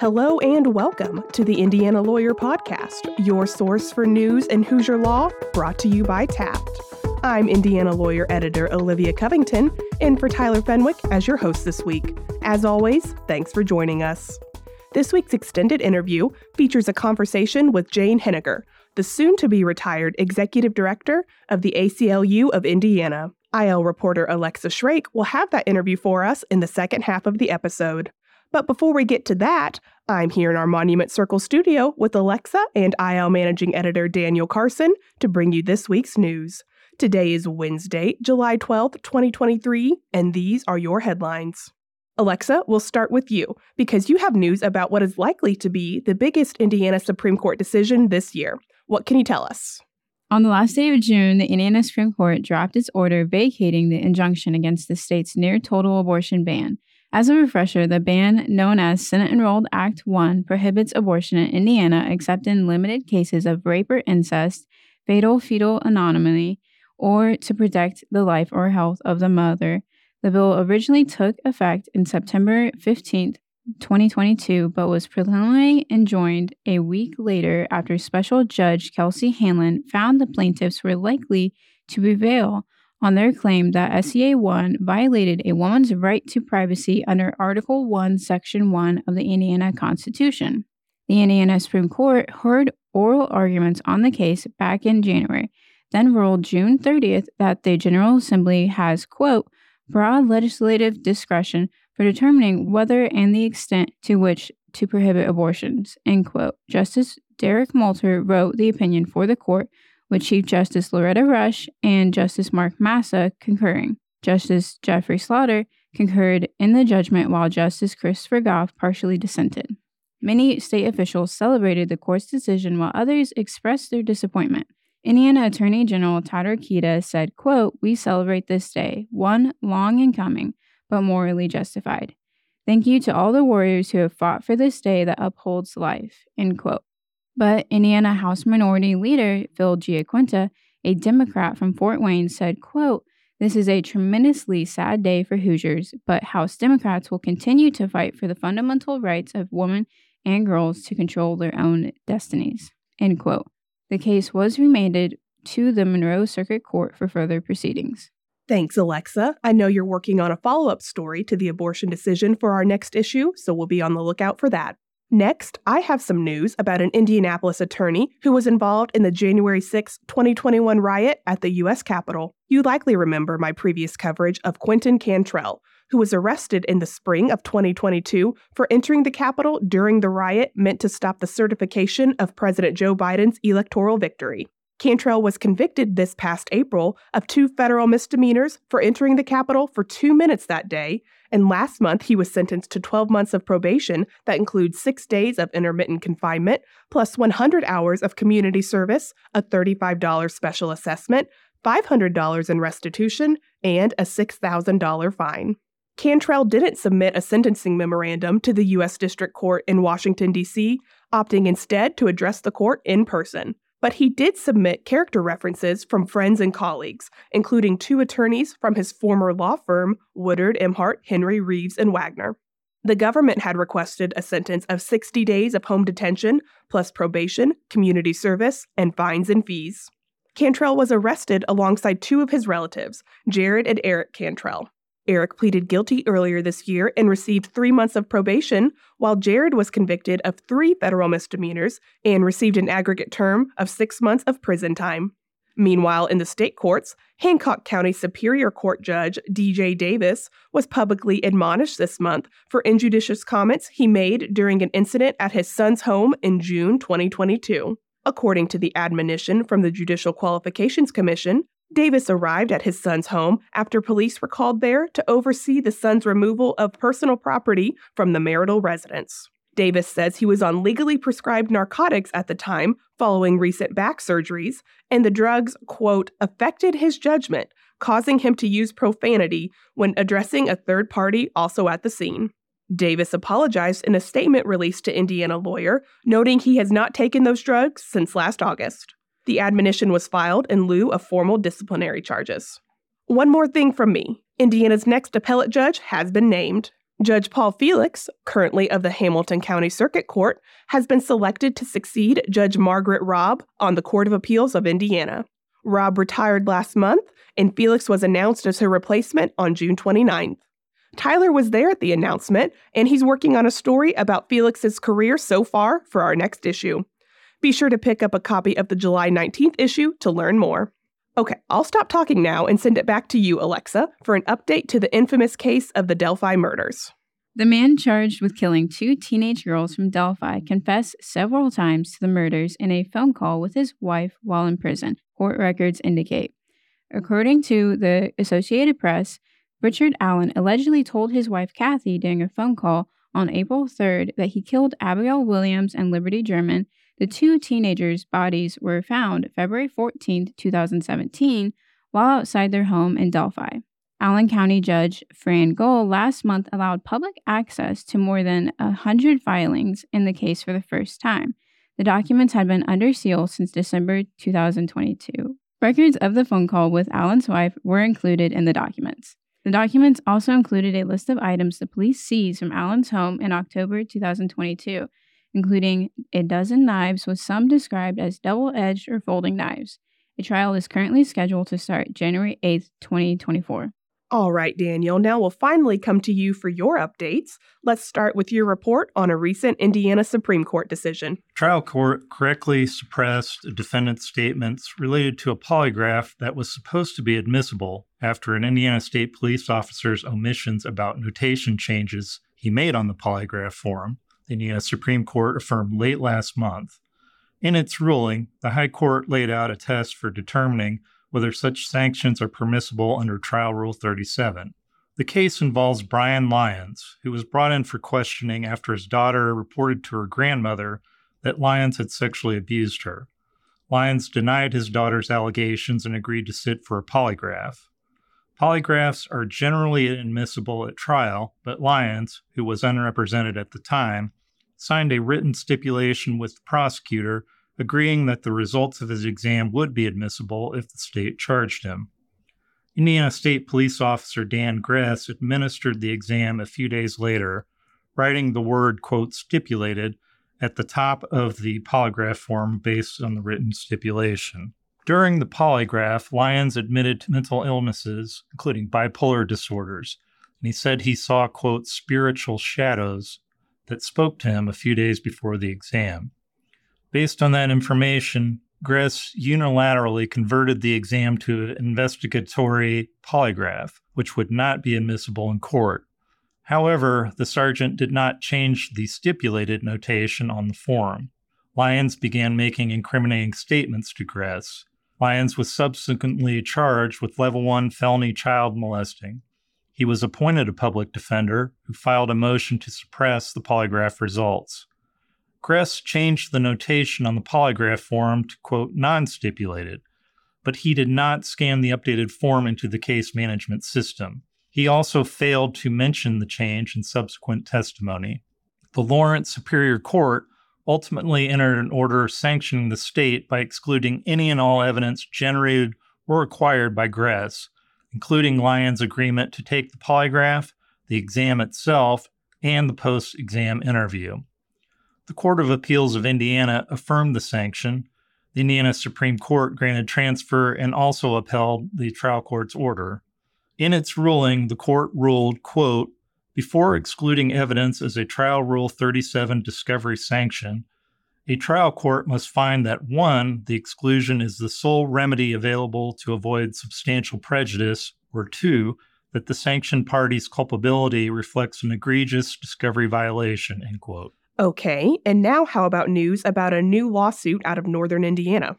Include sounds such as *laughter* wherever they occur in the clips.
Hello and welcome to the Indiana Lawyer Podcast, your source for news and Hoosier law, brought to you by Taft. I'm Indiana Lawyer Editor Olivia Covington, and for Tyler Fenwick as your host this week. As always, thanks for joining us. This week's extended interview features a conversation with Jane Henegar, the soon to be retired Executive Director of the ACLU of Indiana. IL reporter Alexa Shrake will have that interview for us in the second half of the episode. But before we get to that, I'm here in our Monument Circle studio with Alexa and IL Managing Editor Daniel Carson to bring you this week's news. Today is Wednesday, July 12th, 2023, and these are your headlines. Alexa, we'll start with you because you have news about what is likely to be the biggest Indiana Supreme Court decision this year. What can you tell us? On the last day of June, the Indiana Supreme Court dropped its order vacating the injunction against the state's near total abortion ban as a refresher, the ban known as Senate Enrolled Act 1 prohibits abortion in Indiana except in limited cases of rape or incest, fatal fetal anomaly, or to protect the life or health of the mother. The bill originally took effect in September 15, 2022, but was preliminarily enjoined a week later after Special Judge Kelsey Hanlon found the plaintiffs were likely to prevail on their claim that SEA 1 violated a woman's right to privacy under Article 1, Section 1 of the Indiana Constitution. The Indiana Supreme Court heard oral arguments on the case back in January, then ruled June 30th that the General Assembly has, quote, broad legislative discretion for determining whether and the extent to which to prohibit abortions, end quote. Justice Derek Molter wrote the opinion for the court with Chief Justice Loretta Rush and Justice Mark Massa concurring. Justice Jeffrey Slaughter concurred in the judgment while Justice Christopher Goff partially dissented. Many state officials celebrated the court's decision while others expressed their disappointment. Indiana Attorney General Todd Rokita said, quote, We celebrate this day, one long in coming, but morally justified. Thank you to all the warriors who have fought for this day that upholds life, end quote. But Indiana House Minority Leader Phil Giaquinta, a Democrat from Fort Wayne, said, quote, this is a tremendously sad day for Hoosiers, but House Democrats will continue to fight for the fundamental rights of women and girls to control their own destinies. End quote. The case was remanded to the Monroe Circuit Court for further proceedings. Thanks, Alexa. I know you're working on a follow up story to the abortion decision for our next issue, so we'll be on the lookout for that. Next, I have some news about an Indianapolis attorney who was involved in the January 6, 2021 riot at the U.S. Capitol. You likely remember my previous coverage of Quentin Cantrell, who was arrested in the spring of 2022 for entering the Capitol during the riot meant to stop the certification of President Joe Biden's electoral victory. Cantrell was convicted this past April of two federal misdemeanors for entering the Capitol for two minutes that day, and last month he was sentenced to 12 months of probation that includes six days of intermittent confinement, plus 100 hours of community service, a $35 special assessment, $500 in restitution, and a $6,000 fine. Cantrell didn't submit a sentencing memorandum to the U.S. District Court in Washington, D.C., opting instead to address the court in person but he did submit character references from friends and colleagues, including two attorneys from his former law firm, Woodard, Emhardt, Henry, Reeves, and Wagner. The government had requested a sentence of 60 days of home detention, plus probation, community service, and fines and fees. Cantrell was arrested alongside two of his relatives, Jared and Eric Cantrell. Eric pleaded guilty earlier this year and received three months of probation, while Jared was convicted of three federal misdemeanors and received an aggregate term of six months of prison time. Meanwhile, in the state courts, Hancock County Superior Court Judge DJ Davis was publicly admonished this month for injudicious comments he made during an incident at his son's home in June 2022. According to the admonition from the Judicial Qualifications Commission, Davis arrived at his son's home after police were called there to oversee the son's removal of personal property from the marital residence. Davis says he was on legally prescribed narcotics at the time following recent back surgeries, and the drugs, quote, affected his judgment, causing him to use profanity when addressing a third party also at the scene. Davis apologized in a statement released to Indiana Lawyer, noting he has not taken those drugs since last August. The admonition was filed in lieu of formal disciplinary charges. One more thing from me Indiana's next appellate judge has been named. Judge Paul Felix, currently of the Hamilton County Circuit Court, has been selected to succeed Judge Margaret Robb on the Court of Appeals of Indiana. Robb retired last month, and Felix was announced as her replacement on June 29th. Tyler was there at the announcement, and he's working on a story about Felix's career so far for our next issue. Be sure to pick up a copy of the July 19th issue to learn more. Okay, I'll stop talking now and send it back to you, Alexa, for an update to the infamous case of the Delphi murders. The man charged with killing two teenage girls from Delphi confessed several times to the murders in a phone call with his wife while in prison, court records indicate. According to the Associated Press, Richard Allen allegedly told his wife Kathy during a phone call on April 3rd that he killed Abigail Williams and Liberty German the two teenagers' bodies were found February 14, 2017, while outside their home in Delphi. Allen County Judge Fran Gull last month allowed public access to more than 100 filings in the case for the first time. The documents had been under seal since December 2022. Records of the phone call with Allen's wife were included in the documents. The documents also included a list of items the police seized from Allen's home in October 2022, including a dozen knives, with some described as double edged or folding knives. A trial is currently scheduled to start January 8th, 2024. All right, Daniel, now we'll finally come to you for your updates. Let's start with your report on a recent Indiana Supreme Court decision. Trial court correctly suppressed a defendant's statements related to a polygraph that was supposed to be admissible after an Indiana State police officer's omissions about notation changes he made on the polygraph form the Indiana Supreme Court affirmed late last month. In its ruling, the High Court laid out a test for determining whether such sanctions are permissible under Trial Rule 37. The case involves Brian Lyons, who was brought in for questioning after his daughter reported to her grandmother that Lyons had sexually abused her. Lyons denied his daughter's allegations and agreed to sit for a polygraph. Polygraphs are generally admissible at trial, but Lyons, who was unrepresented at the time, signed a written stipulation with the prosecutor agreeing that the results of his exam would be admissible if the state charged him. Indiana State Police Officer Dan Gress administered the exam a few days later, writing the word, quote, stipulated at the top of the polygraph form based on the written stipulation. During the polygraph, Lyons admitted to mental illnesses, including bipolar disorders, and he said he saw, quote, spiritual shadows that spoke to him a few days before the exam. Based on that information, Gress unilaterally converted the exam to an investigatory polygraph, which would not be admissible in court. However, the sergeant did not change the stipulated notation on the form. Lyons began making incriminating statements to Gress. Lyons was subsequently charged with level one felony child molesting. He was appointed a public defender who filed a motion to suppress the polygraph results. Gress changed the notation on the polygraph form to quote non stipulated, but he did not scan the updated form into the case management system. He also failed to mention the change in subsequent testimony. The Lawrence Superior Court ultimately entered an order sanctioning the state by excluding any and all evidence generated or acquired by Gress, including Lyons' agreement to take the polygraph, the exam itself, and the post exam interview. The Court of Appeals of Indiana affirmed the sanction. The Indiana Supreme Court granted transfer and also upheld the trial court's order. In its ruling, the court ruled, quote, before excluding evidence as a Trial Rule 37 discovery sanction, a trial court must find that one, the exclusion is the sole remedy available to avoid substantial prejudice, or two, that the sanctioned party's culpability reflects an egregious discovery violation, end quote. Okay, and now how about news about a new lawsuit out of northern Indiana?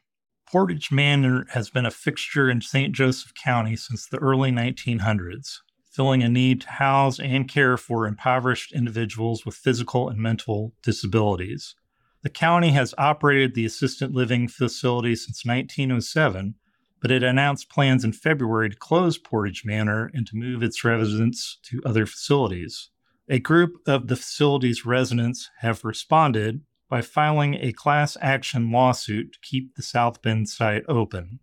Portage Manor has been a fixture in St. Joseph County since the early 1900s, filling a need to house and care for impoverished individuals with physical and mental disabilities. The county has operated the assisted living facility since 1907, but it announced plans in February to close Portage Manor and to move its residents to other facilities. A group of the facility's residents have responded by filing a class action lawsuit to keep the South Bend site open.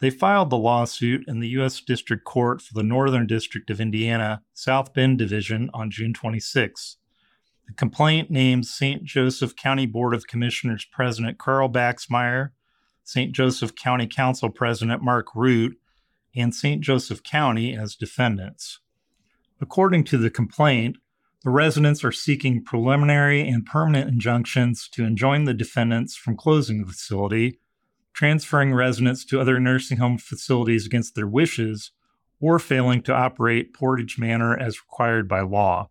They filed the lawsuit in the U.S. District Court for the Northern District of Indiana, South Bend Division on June 26. The complaint names St. Joseph County Board of Commissioners President Carl Baxmeyer, St. Joseph County Council President Mark Root, and St. Joseph County as defendants. According to the complaint, the residents are seeking preliminary and permanent injunctions to enjoin the defendants from closing the facility, transferring residents to other nursing home facilities against their wishes, or failing to operate Portage Manor as required by law.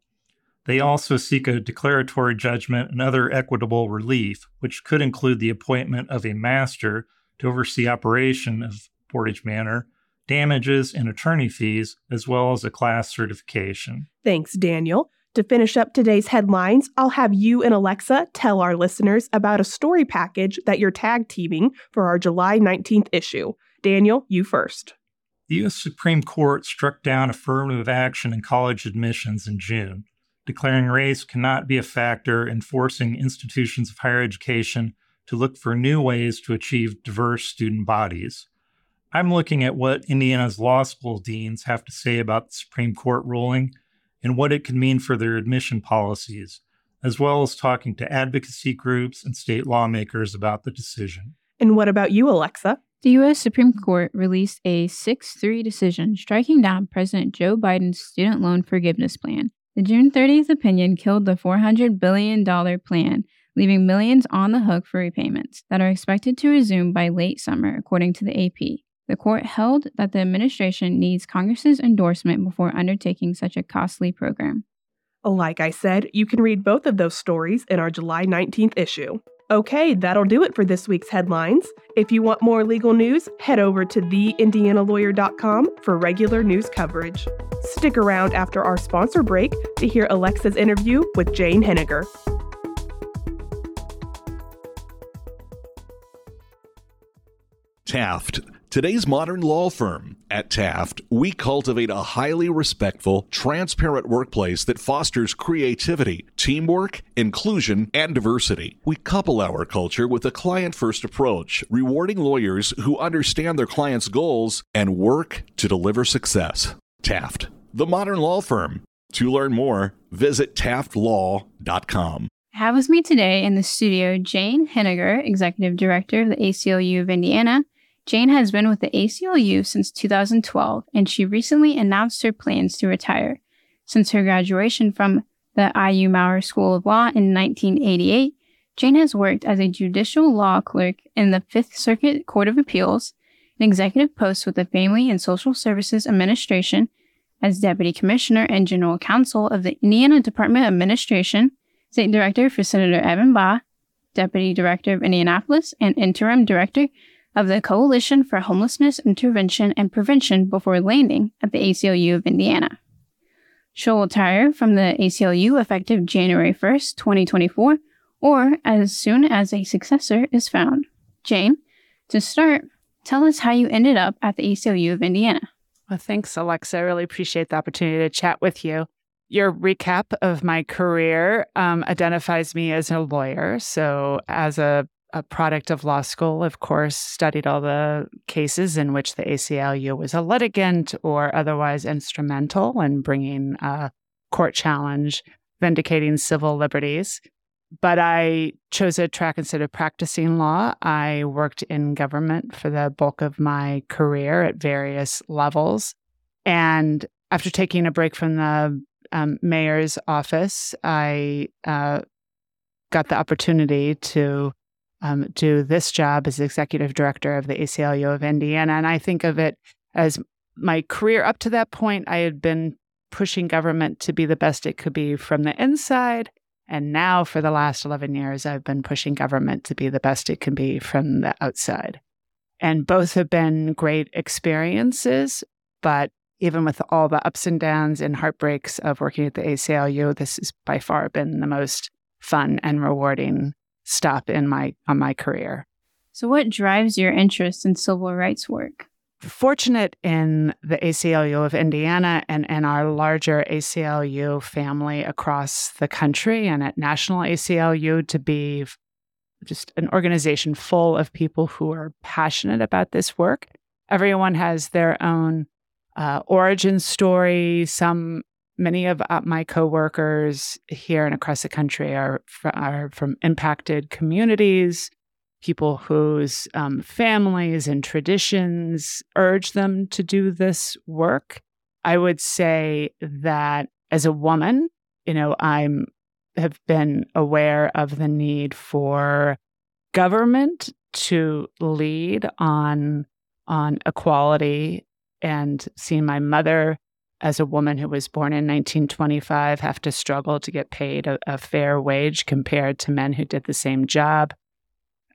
They also seek a declaratory judgment and other equitable relief, which could include the appointment of a master to oversee operation of Portage Manor, damages and attorney fees, as well as a class certification. Thanks, Daniel. To finish up today's headlines, I'll have you and Alexa tell our listeners about a story package that you're tag teaming for our July 19th issue. Daniel, you first. The U.S. Supreme Court struck down affirmative action in college admissions in June, declaring race cannot be a factor in forcing institutions of higher education to look for new ways to achieve diverse student bodies. I'm looking at what Indiana's law school deans have to say about the Supreme Court ruling and what it could mean for their admission policies, as well as talking to advocacy groups and state lawmakers about the decision. And what about you, Alexa? The U.S. Supreme Court released a 6 3 decision striking down President Joe Biden's student loan forgiveness plan. The June 30th opinion killed the $400 billion plan, leaving millions on the hook for repayments that are expected to resume by late summer, according to the AP. The court held that the administration needs Congress's endorsement before undertaking such a costly program. Like I said, you can read both of those stories in our July 19th issue. Okay, that'll do it for this week's headlines. If you want more legal news, head over to theindianalawyer.com for regular news coverage. Stick around after our sponsor break to hear Alexa's interview with Jane Henegar. Taft Today's modern law firm. At Taft, we cultivate a highly respectful, transparent workplace that fosters creativity, teamwork, inclusion, and diversity. We couple our culture with a client first approach, rewarding lawyers who understand their clients' goals and work to deliver success. Taft, the modern law firm. To learn more, visit taftlaw.com. Have with me today in the studio Jane Henegar, Executive Director of the ACLU of Indiana Jane has been with the ACLU since 2012, and she recently announced her plans to retire. Since her graduation from the IU Maurer School of Law in 1988, Jane has worked as a judicial law clerk in the Fifth Circuit Court of Appeals, an executive post with the Family and Social Services Administration, as Deputy Commissioner and General Counsel of the Indiana Department of Administration, State Director for Senator Evan Bayh, Deputy Director of Indianapolis, and Interim Director of the Coalition for Homelessness Intervention and Prevention before landing at the ACLU of Indiana. She'll retire from the ACLU effective January 1st, 2024, or as soon as a successor is found. Jane, to start, tell us how you ended up at the ACLU of Indiana. Well, thanks, Alexa. I really appreciate the opportunity to chat with you. Your recap of my career um, identifies me as a lawyer. So, as a a product of law school, of course, studied all the cases in which the ACLU was a litigant or otherwise instrumental in bringing a court challenge, vindicating civil liberties. But I chose a track instead of practicing law. I worked in government for the bulk of my career at various levels. And after taking a break from the um, mayor's office, I uh, got the opportunity to um, do this job as executive director of the ACLU of Indiana. And I think of it as my career up to that point, I had been pushing government to be the best it could be from the inside. And now, for the last 11 years, I've been pushing government to be the best it can be from the outside. And both have been great experiences. But even with all the ups and downs and heartbreaks of working at the ACLU, this has by far been the most fun and rewarding stop in my on my career. So what drives your interest in civil rights work? Fortunate in the ACLU of Indiana and in our larger ACLU family across the country and at National ACLU to be just an organization full of people who are passionate about this work everyone has their own uh, origin story. Some, many of uh, my coworkers here and across the country are are from impacted communities, people whose um, families and traditions urge them to do this work. I would say that as a woman, you know, I'm have been aware of the need for government to lead on on equality and seeing my mother as a woman who was born in 1925 have to struggle to get paid a, a, fair wage compared to men who did the same job.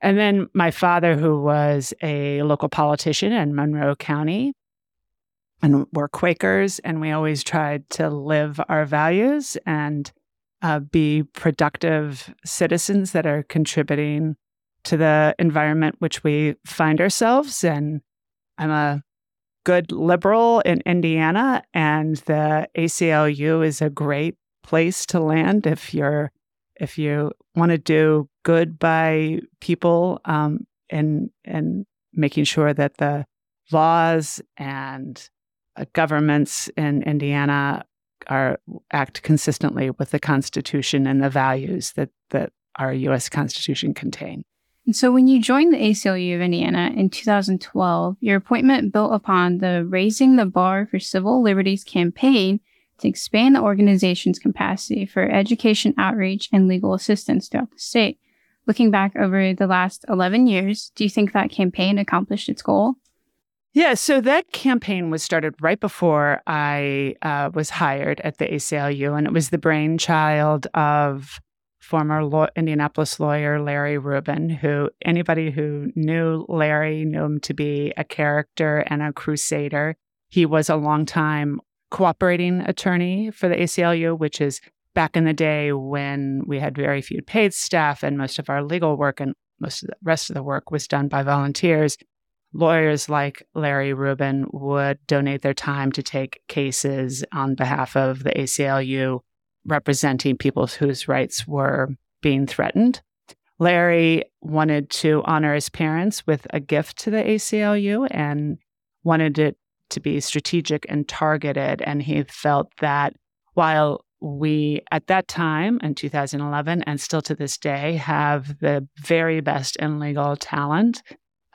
And then my father, who was a local politician in Monroe County, and we're Quakers, and we always tried to live our values and uh, be productive citizens that are contributing to the environment which we find ourselves. And I'm a good liberal in Indiana, and the ACLU is a great place to land if you're if you want to do good by people um, and and making sure that the laws and uh, governments in Indiana are act consistently with the Constitution and the values that that our U.S. Constitution contain. And so, when you joined the ACLU of Indiana in 2012, your appointment built upon the Raising the Bar for Civil Liberties campaign to expand the organization's capacity for education outreach and legal assistance throughout the state. Looking back over the last 11 years, do you think that campaign accomplished its goal? Yeah, so that campaign was started right before I uh, was hired at the ACLU, and it was the brainchild of former law- Indianapolis lawyer Larry Rubin, who anybody who knew Larry knew him to be a character and a crusader. He was a longtime cooperating attorney for the ACLU, which is back in the day when we had very few paid staff and most of our legal work and most of the rest of the work was done by volunteers lawyers like Larry Rubin would donate their time to take cases on behalf of the ACLU, representing people whose rights were being threatened. Larry wanted to honor his parents with a gift to the ACLU and wanted it to be strategic and targeted. And he felt that while we, at that time in 2011, and still to this day, have the very best in legal talent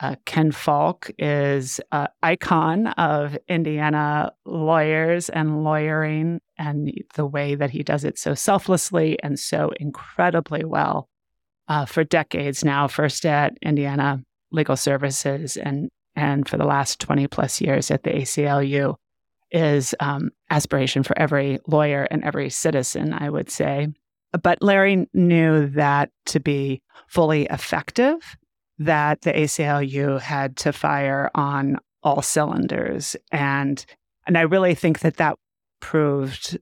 uh, Ken Falk is an icon of Indiana lawyers and lawyering and the way that he does it so selflessly and so incredibly well uh, for decades now, first at Indiana Legal Services and, and for the last 20 plus years at the ACLU is um, aspiration for every lawyer and every citizen, I would say. But Larry knew that to be fully effective, that the ACLU had to fire on all cylinders. And, and I really think that that proved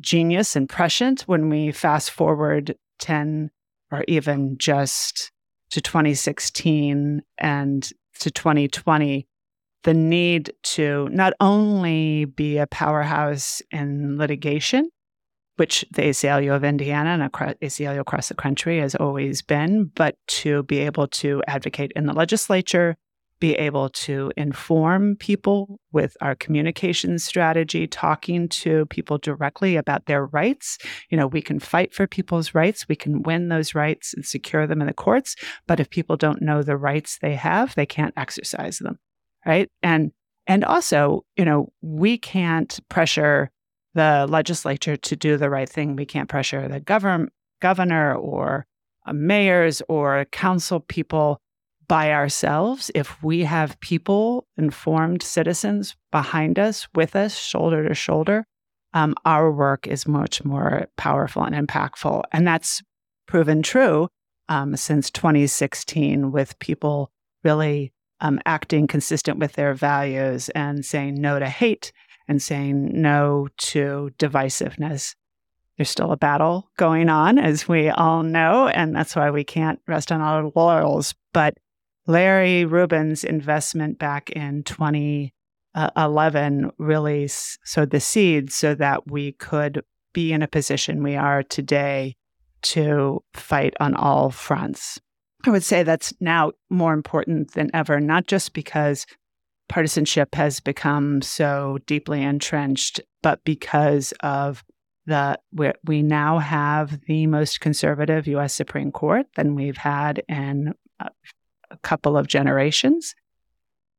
genius and prescient when we fast forward 10 or even just to 2016 and to 2020 the need to not only be a powerhouse in litigation which the ACLU of Indiana and across, ACLU across the country has always been, but to be able to advocate in the legislature, be able to inform people with our communication strategy, talking to people directly about their rights. You know, we can fight for people's rights, we can win those rights and secure them in the courts, but if people don't know the rights they have, they can't exercise them, right? And and also, you know, we can't pressure the legislature to do the right thing. We can't pressure the govern- governor or uh, mayors or council people by ourselves. If we have people, informed citizens behind us, with us, shoulder to shoulder, um, our work is much more powerful and impactful. And that's proven true um, since 2016 with people really um, acting consistent with their values and saying no to hate and saying no to divisiveness. There's still a battle going on, as we all know, and that's why we can't rest on our laurels. But Larry Rubin's investment back in 2011 uh, really sowed the seeds so that we could be in a position we are today to fight on all fronts. I would say that's now more important than ever, not just because partisanship has become so deeply entrenched, but because of the we, now have the most conservative U.S. Supreme Court than we've had in a, a couple of generations.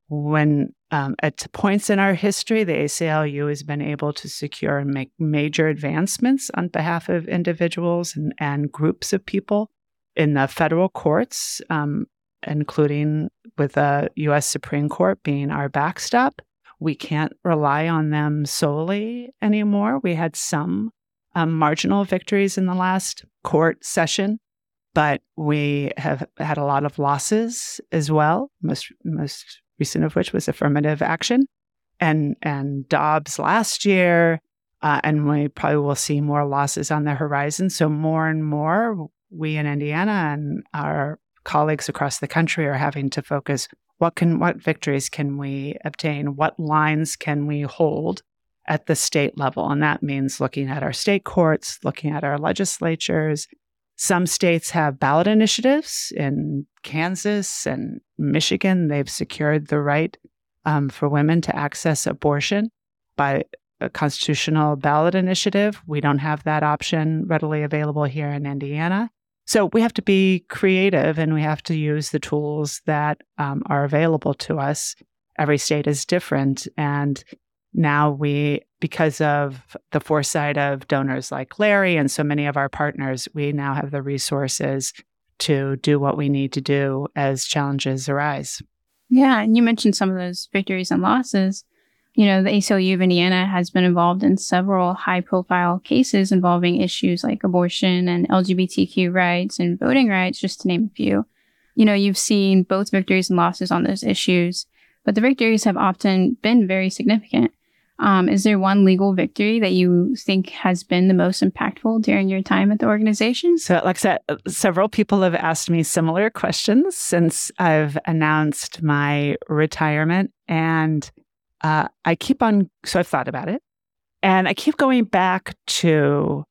When um, at points in our history, the ACLU has been able to secure and make major advancements on behalf of individuals and, and groups of people in the federal courts, um, including with the U.S. Supreme Court being our backstop. We can't rely on them solely anymore. We had some um, marginal victories in the last court session, but we have had a lot of losses as well. Most most recent of which was affirmative action, and and Dobbs last year, uh, and we probably will see more losses on the horizon. So more and more, we in Indiana and our colleagues across the country are having to focus what can what victories can we obtain what lines can we hold at the state level. And that means looking at our state courts, looking at our legislatures. Some states have ballot initiatives. In Kansas and Michigan, they've secured the right um, for women to access abortion by a constitutional ballot initiative. We don't have that option readily available here in Indiana. So we have to be creative and we have to use the tools that um, are available to us. Every state is different. And now we, because of the foresight of donors like Larry and so many of our partners, we now have the resources to do what we need to do as challenges arise. Yeah. And you mentioned some of those victories and losses. You know, the ACLU of Indiana has been involved in several high profile cases involving issues like abortion and LGBTQ rights and voting rights, just to name a few. You know, you've seen both victories and losses on those issues, but the victories have often been very significant. Um, is there one legal victory that you think has been the most impactful during your time at the organization? So, like I said, several people have asked me similar questions since I've announced my retirement. And uh, I keep on, so I've thought about it. And I keep going back to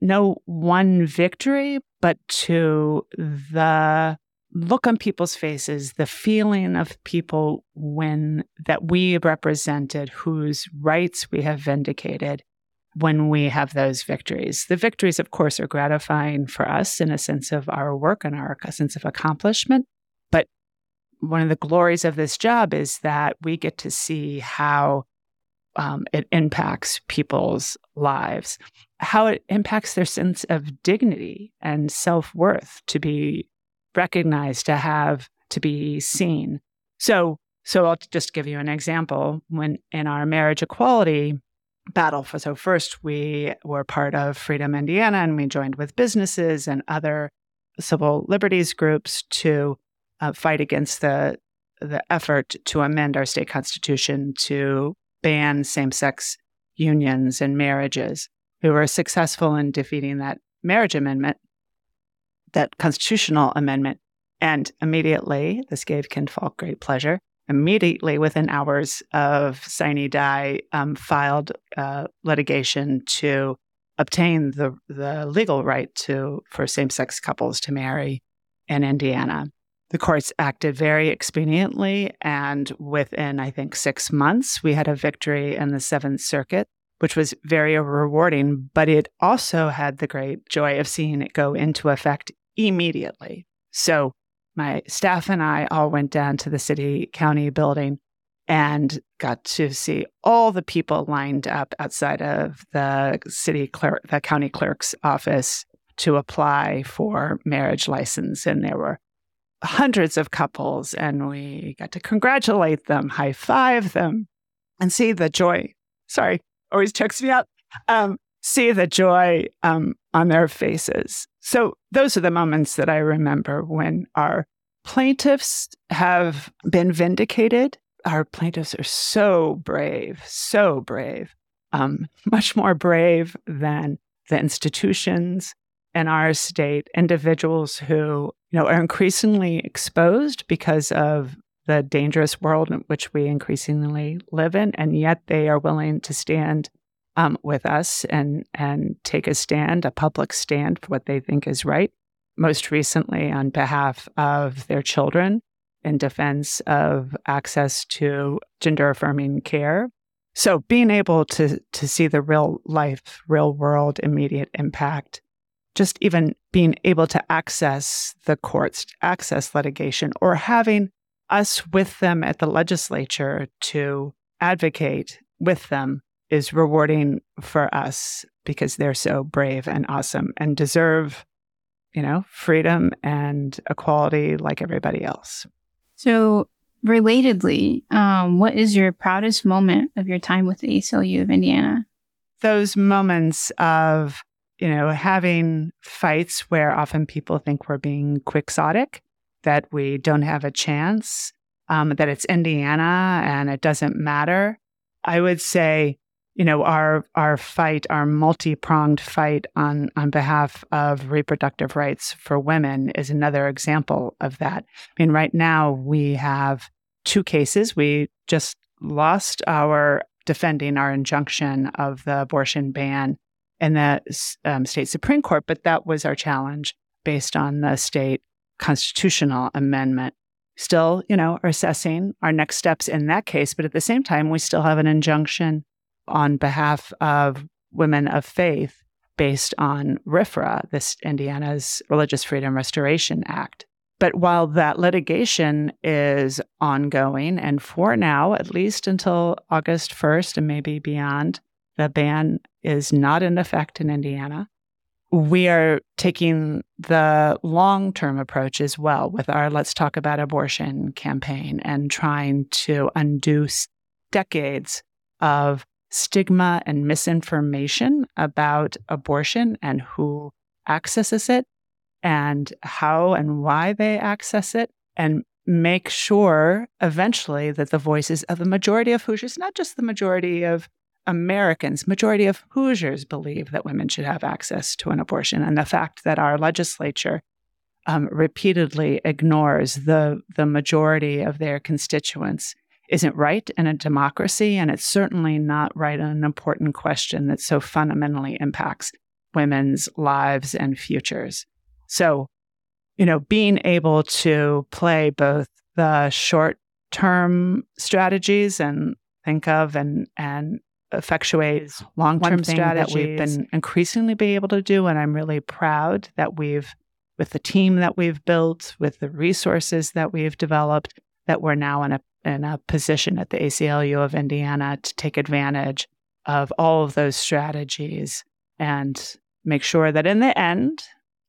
no one victory, but to the look on people's faces, the feeling of people when that we represented, whose rights we have vindicated when we have those victories. The victories, of course, are gratifying for us in a sense of our work and our sense of accomplishment. One of the glories of this job is that we get to see how um, it impacts people's lives, how it impacts their sense of dignity and self worth to be recognized, to have, to be seen. So, so I'll just give you an example. When in our marriage equality battle, for, so first we were part of Freedom Indiana and we joined with businesses and other civil liberties groups to uh, fight against the the effort to amend our state constitution to ban same-sex unions and marriages. We were successful in defeating that marriage amendment that constitutional amendment. And immediately, this gave Ken Falk great pleasure. Immediately, within hours of sine die, um, filed uh, litigation to obtain the the legal right to for same sex couples to marry in Indiana. The courts acted very expediently, and within I think six months, we had a victory in the Seventh Circuit which was very rewarding, but it also had the great joy of seeing it go into effect immediately. So my staff and I all went down to the city county building and got to see all the people lined up outside of the city clerk, the county clerk's office to apply for marriage license. And there were hundreds of couples, and we got to congratulate them, high five them, and see the joy. Sorry, always checks me out. Um, see the joy um, on their faces. So those are the moments that I remember when our plaintiffs have been vindicated. Our plaintiffs are so brave, so brave, um, *laughs* much more brave than the institutions in our state, individuals who you know are increasingly exposed because of the dangerous world in which we increasingly live in, and yet they are willing to stand um, with us and and take a stand, a public stand for what they think is right. Most recently, on behalf of their children in defense of access to gender affirming care. So being able to to see the real life, real world immediate impact, just even being able to access the courts, access litigation, or having us with them at the legislature to advocate with them is rewarding for us because they're so brave and awesome and deserve, you know, freedom and equality like everybody else. So, relatedly, um, what is your proudest moment of your time with the ACLU of Indiana? Those moments of, you know, having fights where often people think we're being quixotic, that we don't have a chance, um, that it's Indiana and it doesn't matter. I would say you know our our fight our multi-pronged fight on on behalf of reproductive rights for women is another example of that i mean right now we have two cases we just lost our defending our injunction of the abortion ban in the um, state supreme court but that was our challenge based on the state constitutional amendment still you know assessing our next steps in that case but at the same time we still have an injunction on behalf of women of faith based on RFRA, this Indiana's Religious Freedom Restoration Act. But while that litigation is ongoing, and for now, at least until August 1st and maybe beyond, the ban is not in effect in Indiana. We are taking the long term approach as well with our Let's Talk About Abortion campaign and trying to undo decades of stigma and misinformation about abortion and who accesses it and how and why they access it and make sure eventually that the voices of the majority of Hoosiers, not just the majority of Americans, majority of Hoosiers believe that women should have access to an abortion. And the fact that our legislature um, repeatedly ignores the, the majority of their constituents isn't right in a democracy. And it's certainly not right on an important question that so fundamentally impacts women's lives and futures. So, you know, being able to play both the short term strategies and think of and, and effectuate long term strategies that we've been increasingly be able to do. And I'm really proud that we've, with the team that we've built, with the resources that we've developed, that we're now in a in a position at the ACLU of Indiana to take advantage of all of those strategies and make sure that in the end,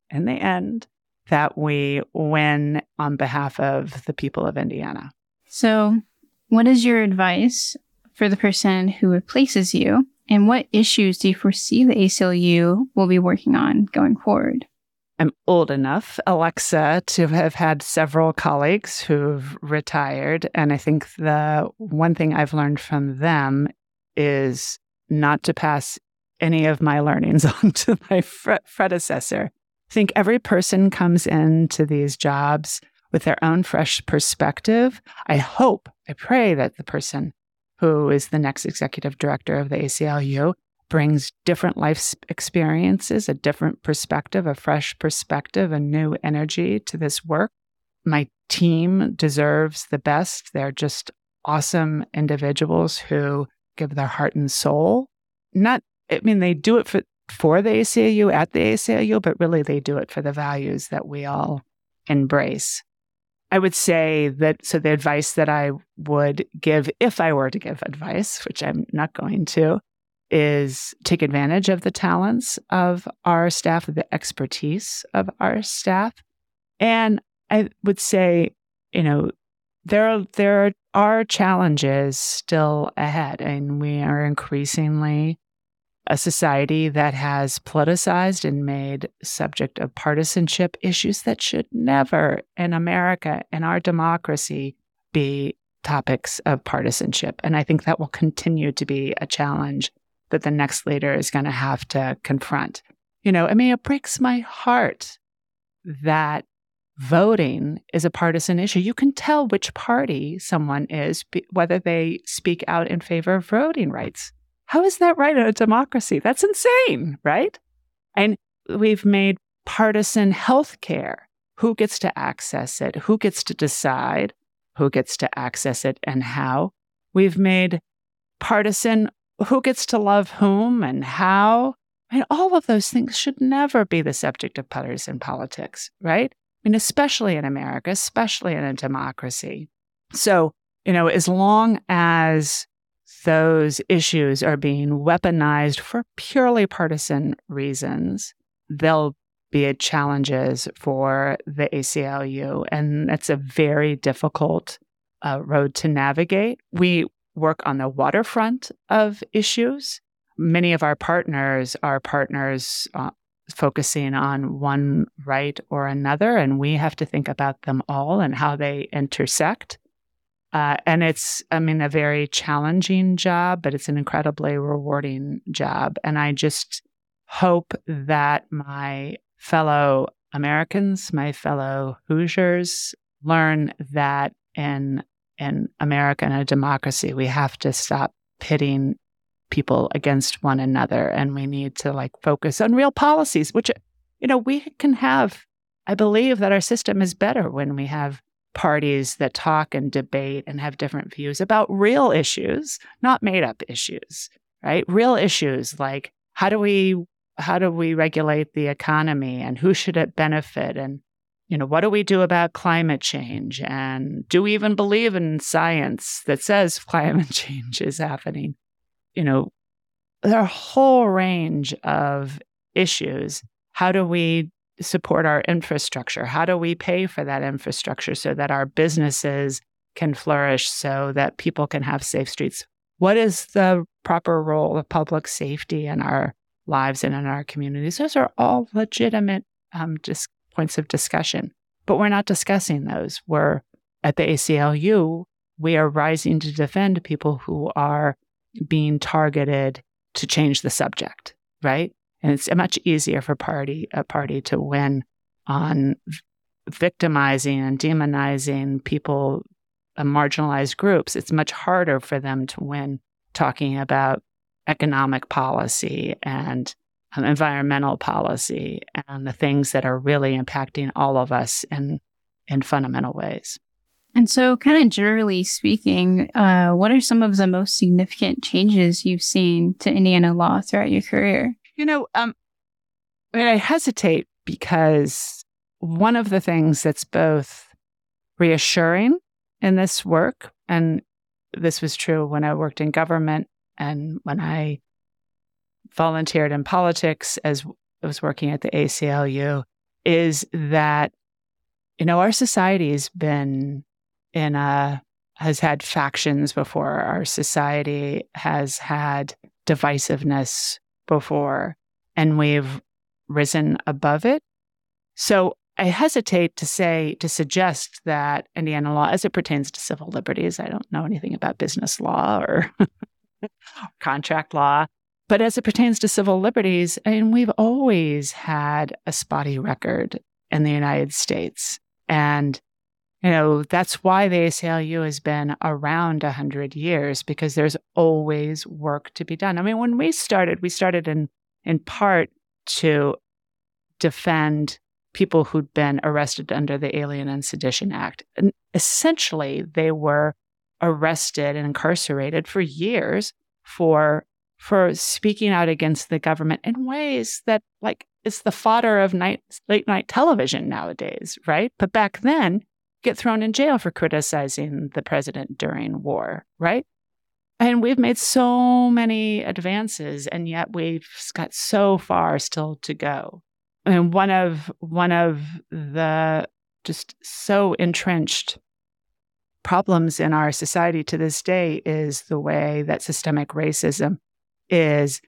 in the end, that we win on behalf of the people of Indiana. So, what is your advice for the person who replaces you? And what issues do you foresee the ACLU will be working on going forward? I'm old enough, Alexa, to have had several colleagues who've retired. And I think the one thing I've learned from them is not to pass any of my learnings *laughs* on to my predecessor. I think every person comes into these jobs with their own fresh perspective. I hope, I pray that the person who is the next executive director of the ACLU brings different life experiences, a different perspective, a fresh perspective, a new energy to this work. My team deserves the best. They're just awesome individuals who give their heart and soul. Not, I mean, they do it for, for the ACLU at the ACLU, but really they do it for the values that we all embrace. I would say that so the advice that I would give if I were to give advice, which I'm not going to, is take advantage of the talents of our staff, the expertise of our staff. And I would say, you know, there are, there are challenges still ahead, and we are increasingly a society that has politicized and made subject of partisanship issues that should never in America and our democracy be topics of partisanship. And I think that will continue to be a challenge that the next leader is going to have to confront. You know, I mean, it breaks my heart that voting is a partisan issue. You can tell which party someone is, whether they speak out in favor of voting rights. How is that right in a democracy? That's insane, right? And we've made partisan health care. Who gets to access it? Who gets to decide who gets to access it and how. We've made partisan who gets to love whom and how. I mean, all of those things should never be the subject of partisan politics, right? I mean, especially in America, especially in a democracy. So, you know, as long as those issues are being weaponized for purely partisan reasons, they'll be challenges for the ACLU. And it's a very difficult uh, road to navigate. We work on the waterfront of issues. Many of our partners are partners uh, focusing on one right or another, and we have to think about them all and how they intersect. Uh, and it's, I mean, a very challenging job, but it's an incredibly rewarding job. And I just hope that my fellow Americans, my fellow Hoosiers, learn that in in America and a democracy, we have to stop pitting people against one another, and we need to like focus on real policies. Which, you know, we can have. I believe that our system is better when we have parties that talk and debate and have different views about real issues, not made up issues, right? Real issues like how do we how do we regulate the economy and who should it benefit? And you know what do we do about climate change? And do we even believe in science that says *laughs* climate change is happening? You know there are a whole range of issues. How do we support our infrastructure how do we pay for that infrastructure so that our businesses can flourish so that people can have safe streets what is the proper role of public safety in our lives and in our communities. Those are all legitimate um, just points of discussion, but we're not discussing those. We're at the ACLU, we are rising to defend people who are being targeted to change the subject, right? And it's much easier for party a party to win on victimizing and demonizing people, uh, marginalized groups. It's much harder for them to win talking about economic policy and um, environmental policy and the things that are really impacting all of us in in fundamental ways. And so, kind of generally speaking, uh, what are some of the most significant changes you've seen to Indiana law throughout your career? You know, um, I, mean, I hesitate because one of the things that's both reassuring in this work, and this was true when I worked in government and when I volunteered in politics as I was working at the ACLU, is that, you know, our society has been in a, has had factions before. Our society has had divisiveness before, and we've risen above it. So I hesitate to say, to suggest that Indiana law, as it pertains to civil liberties, I don't know anything about business law or *laughs* contract law. But as it pertains to civil liberties, I mean, we've always had a spotty record in the United States. And, you know, that's why the ACLU has been around 100 years because there's always work to be done. I mean, when we started, we started in, in part to defend people who'd been arrested under the Alien and Sedition Act. And essentially, they were arrested and incarcerated for years for for speaking out against the government in ways that like is the fodder of night late night television nowadays, right? But back then, get thrown in jail for criticizing the president during war, right? And we've made so many advances, and yet we've got so far still to go. I mean, one of one of the just so entrenched problems in our society to this day is the way that systemic racism is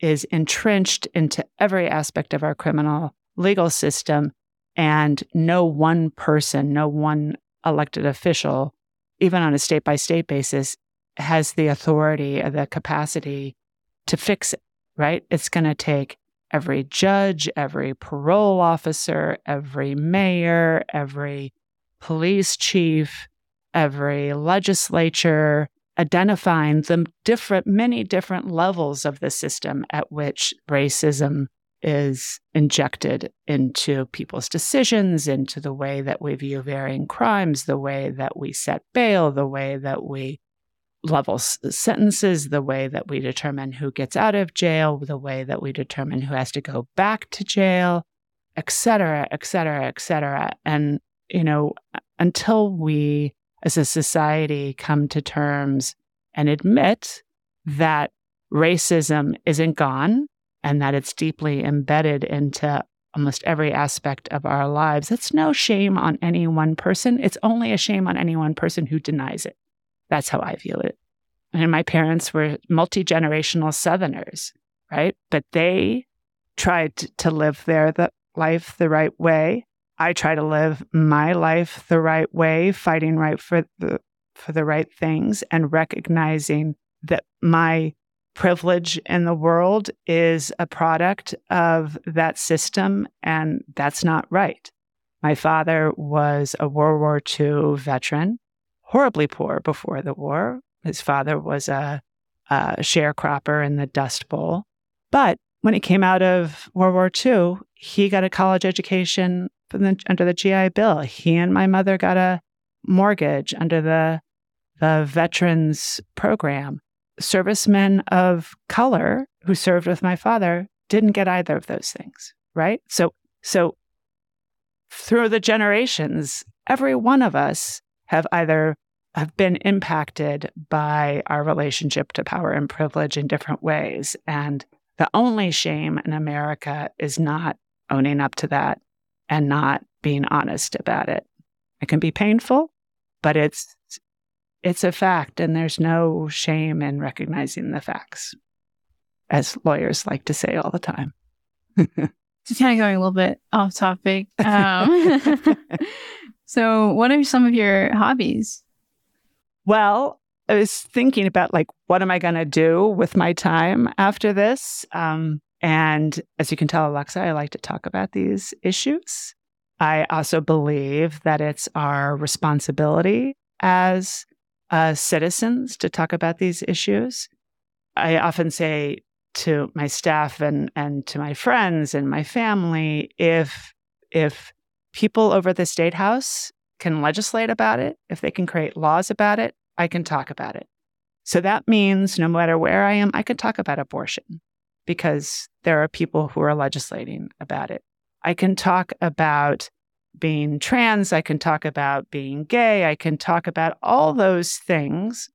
is entrenched into every aspect of our criminal legal system and no one person no one elected official even on a state by state basis has the authority or the capacity to fix it right? It's going to take every judge every parole officer every mayor every police chief every legislature identifying the different, many different levels of the system at which racism is injected into people's decisions, into the way that we view varying crimes, the way that we set bail, the way that we level sentences, the way that we determine who gets out of jail, the way that we determine who has to go back to jail, et cetera, et cetera, et cetera. And, you know, until we as a society come to terms and admit that racism isn't gone and that it's deeply embedded into almost every aspect of our lives, it's no shame on any one person. It's only a shame on any one person who denies it. That's how I view it. And my parents were multi generational Southerners, right? But they tried to live their the life the right way. I try to live my life the right way, fighting right for the for the right things and recognizing that my privilege in the world is a product of that system and that's not right. My father was a World War II veteran horribly poor before the war. His father was a, a sharecropper in the Dust Bowl. But when he came out of World War II, he got a college education the, under the GI Bill. He and my mother got a mortgage under the the veterans program. Servicemen of color who served with my father didn't get either of those things, right? So so through the generations, every one of us have either have been impacted by our relationship to power and privilege in different ways. And the only shame in America is not owning up to that and not being honest about it. It can be painful, but it's it's a fact and there's no shame in recognizing the facts as lawyers like to say all the time. *laughs* Just kind of going a little bit off topic. Um, *laughs* so, what are some of your hobbies? Well, I was thinking about like, what am I going to do with my time after this? Um, and as you can tell, Alexa, I like to talk about these issues. I also believe that it's our responsibility as uh, citizens to talk about these issues. I often say to my staff and, and to my friends and my family, if if people over the state house can legislate about it, if they can create laws about it, I can talk about it. So that means no matter where I am, I can talk about abortion because there are people who are legislating about it. I can talk about being trans. I can talk about being gay. I can talk about all those things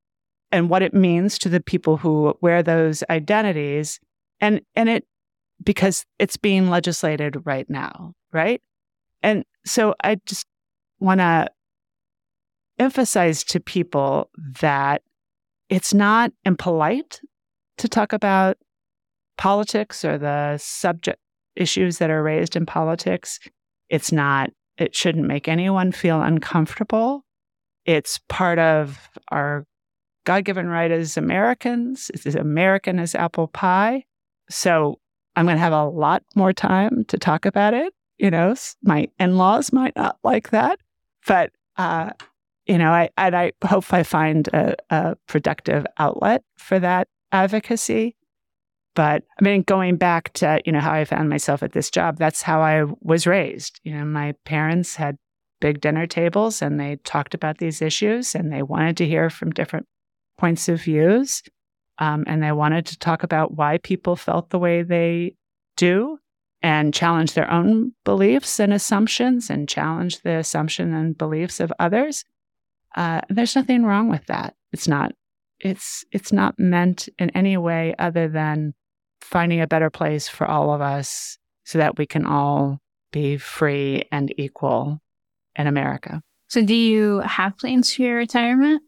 and what it means to the people who wear those identities. And, and it, because it's being legislated right now, right? And so I just want to emphasize to people that it's not impolite to talk about politics or the subject issues that are raised in politics. It's not, it shouldn't make anyone feel uncomfortable. It's part of our God given right as Americans. It's as American as apple pie. So I'm going to have a lot more time to talk about it. You know, my in laws might not like that, but uh, you know, I and I hope I find a, a productive outlet for that advocacy. But I mean, going back to you know how I found myself at this job, that's how I was raised. You know, my parents had big dinner tables and they talked about these issues and they wanted to hear from different points of views. Um, and they wanted to talk about why people felt the way they do and challenge their own beliefs and assumptions and challenge the assumption and beliefs of others. Uh, there's nothing wrong with that. It's not. It's it's not meant in any way other than finding a better place for all of us, so that we can all be free and equal in America. So, do you have plans for your retirement?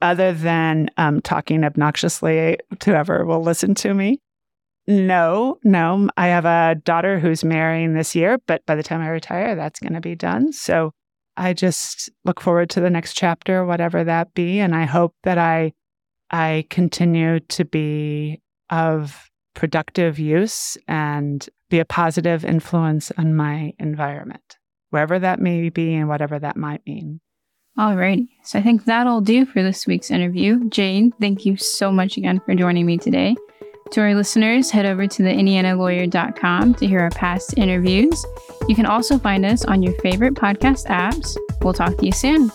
Other than um, talking obnoxiously to whoever will listen to me? No, no. I have a daughter who's marrying this year, but by the time I retire, that's going to be done. So I just look forward to the next chapter, whatever that be. And I hope that I, I continue to be of productive use and be a positive influence on my environment, wherever that may be and whatever that might mean. Alrighty. So I think that'll do for this week's interview. Jane, thank you so much again for joining me today. To our listeners, head over to the indianalawyer.com to hear our past interviews. You can also find us on your favorite podcast apps. We'll talk to you soon.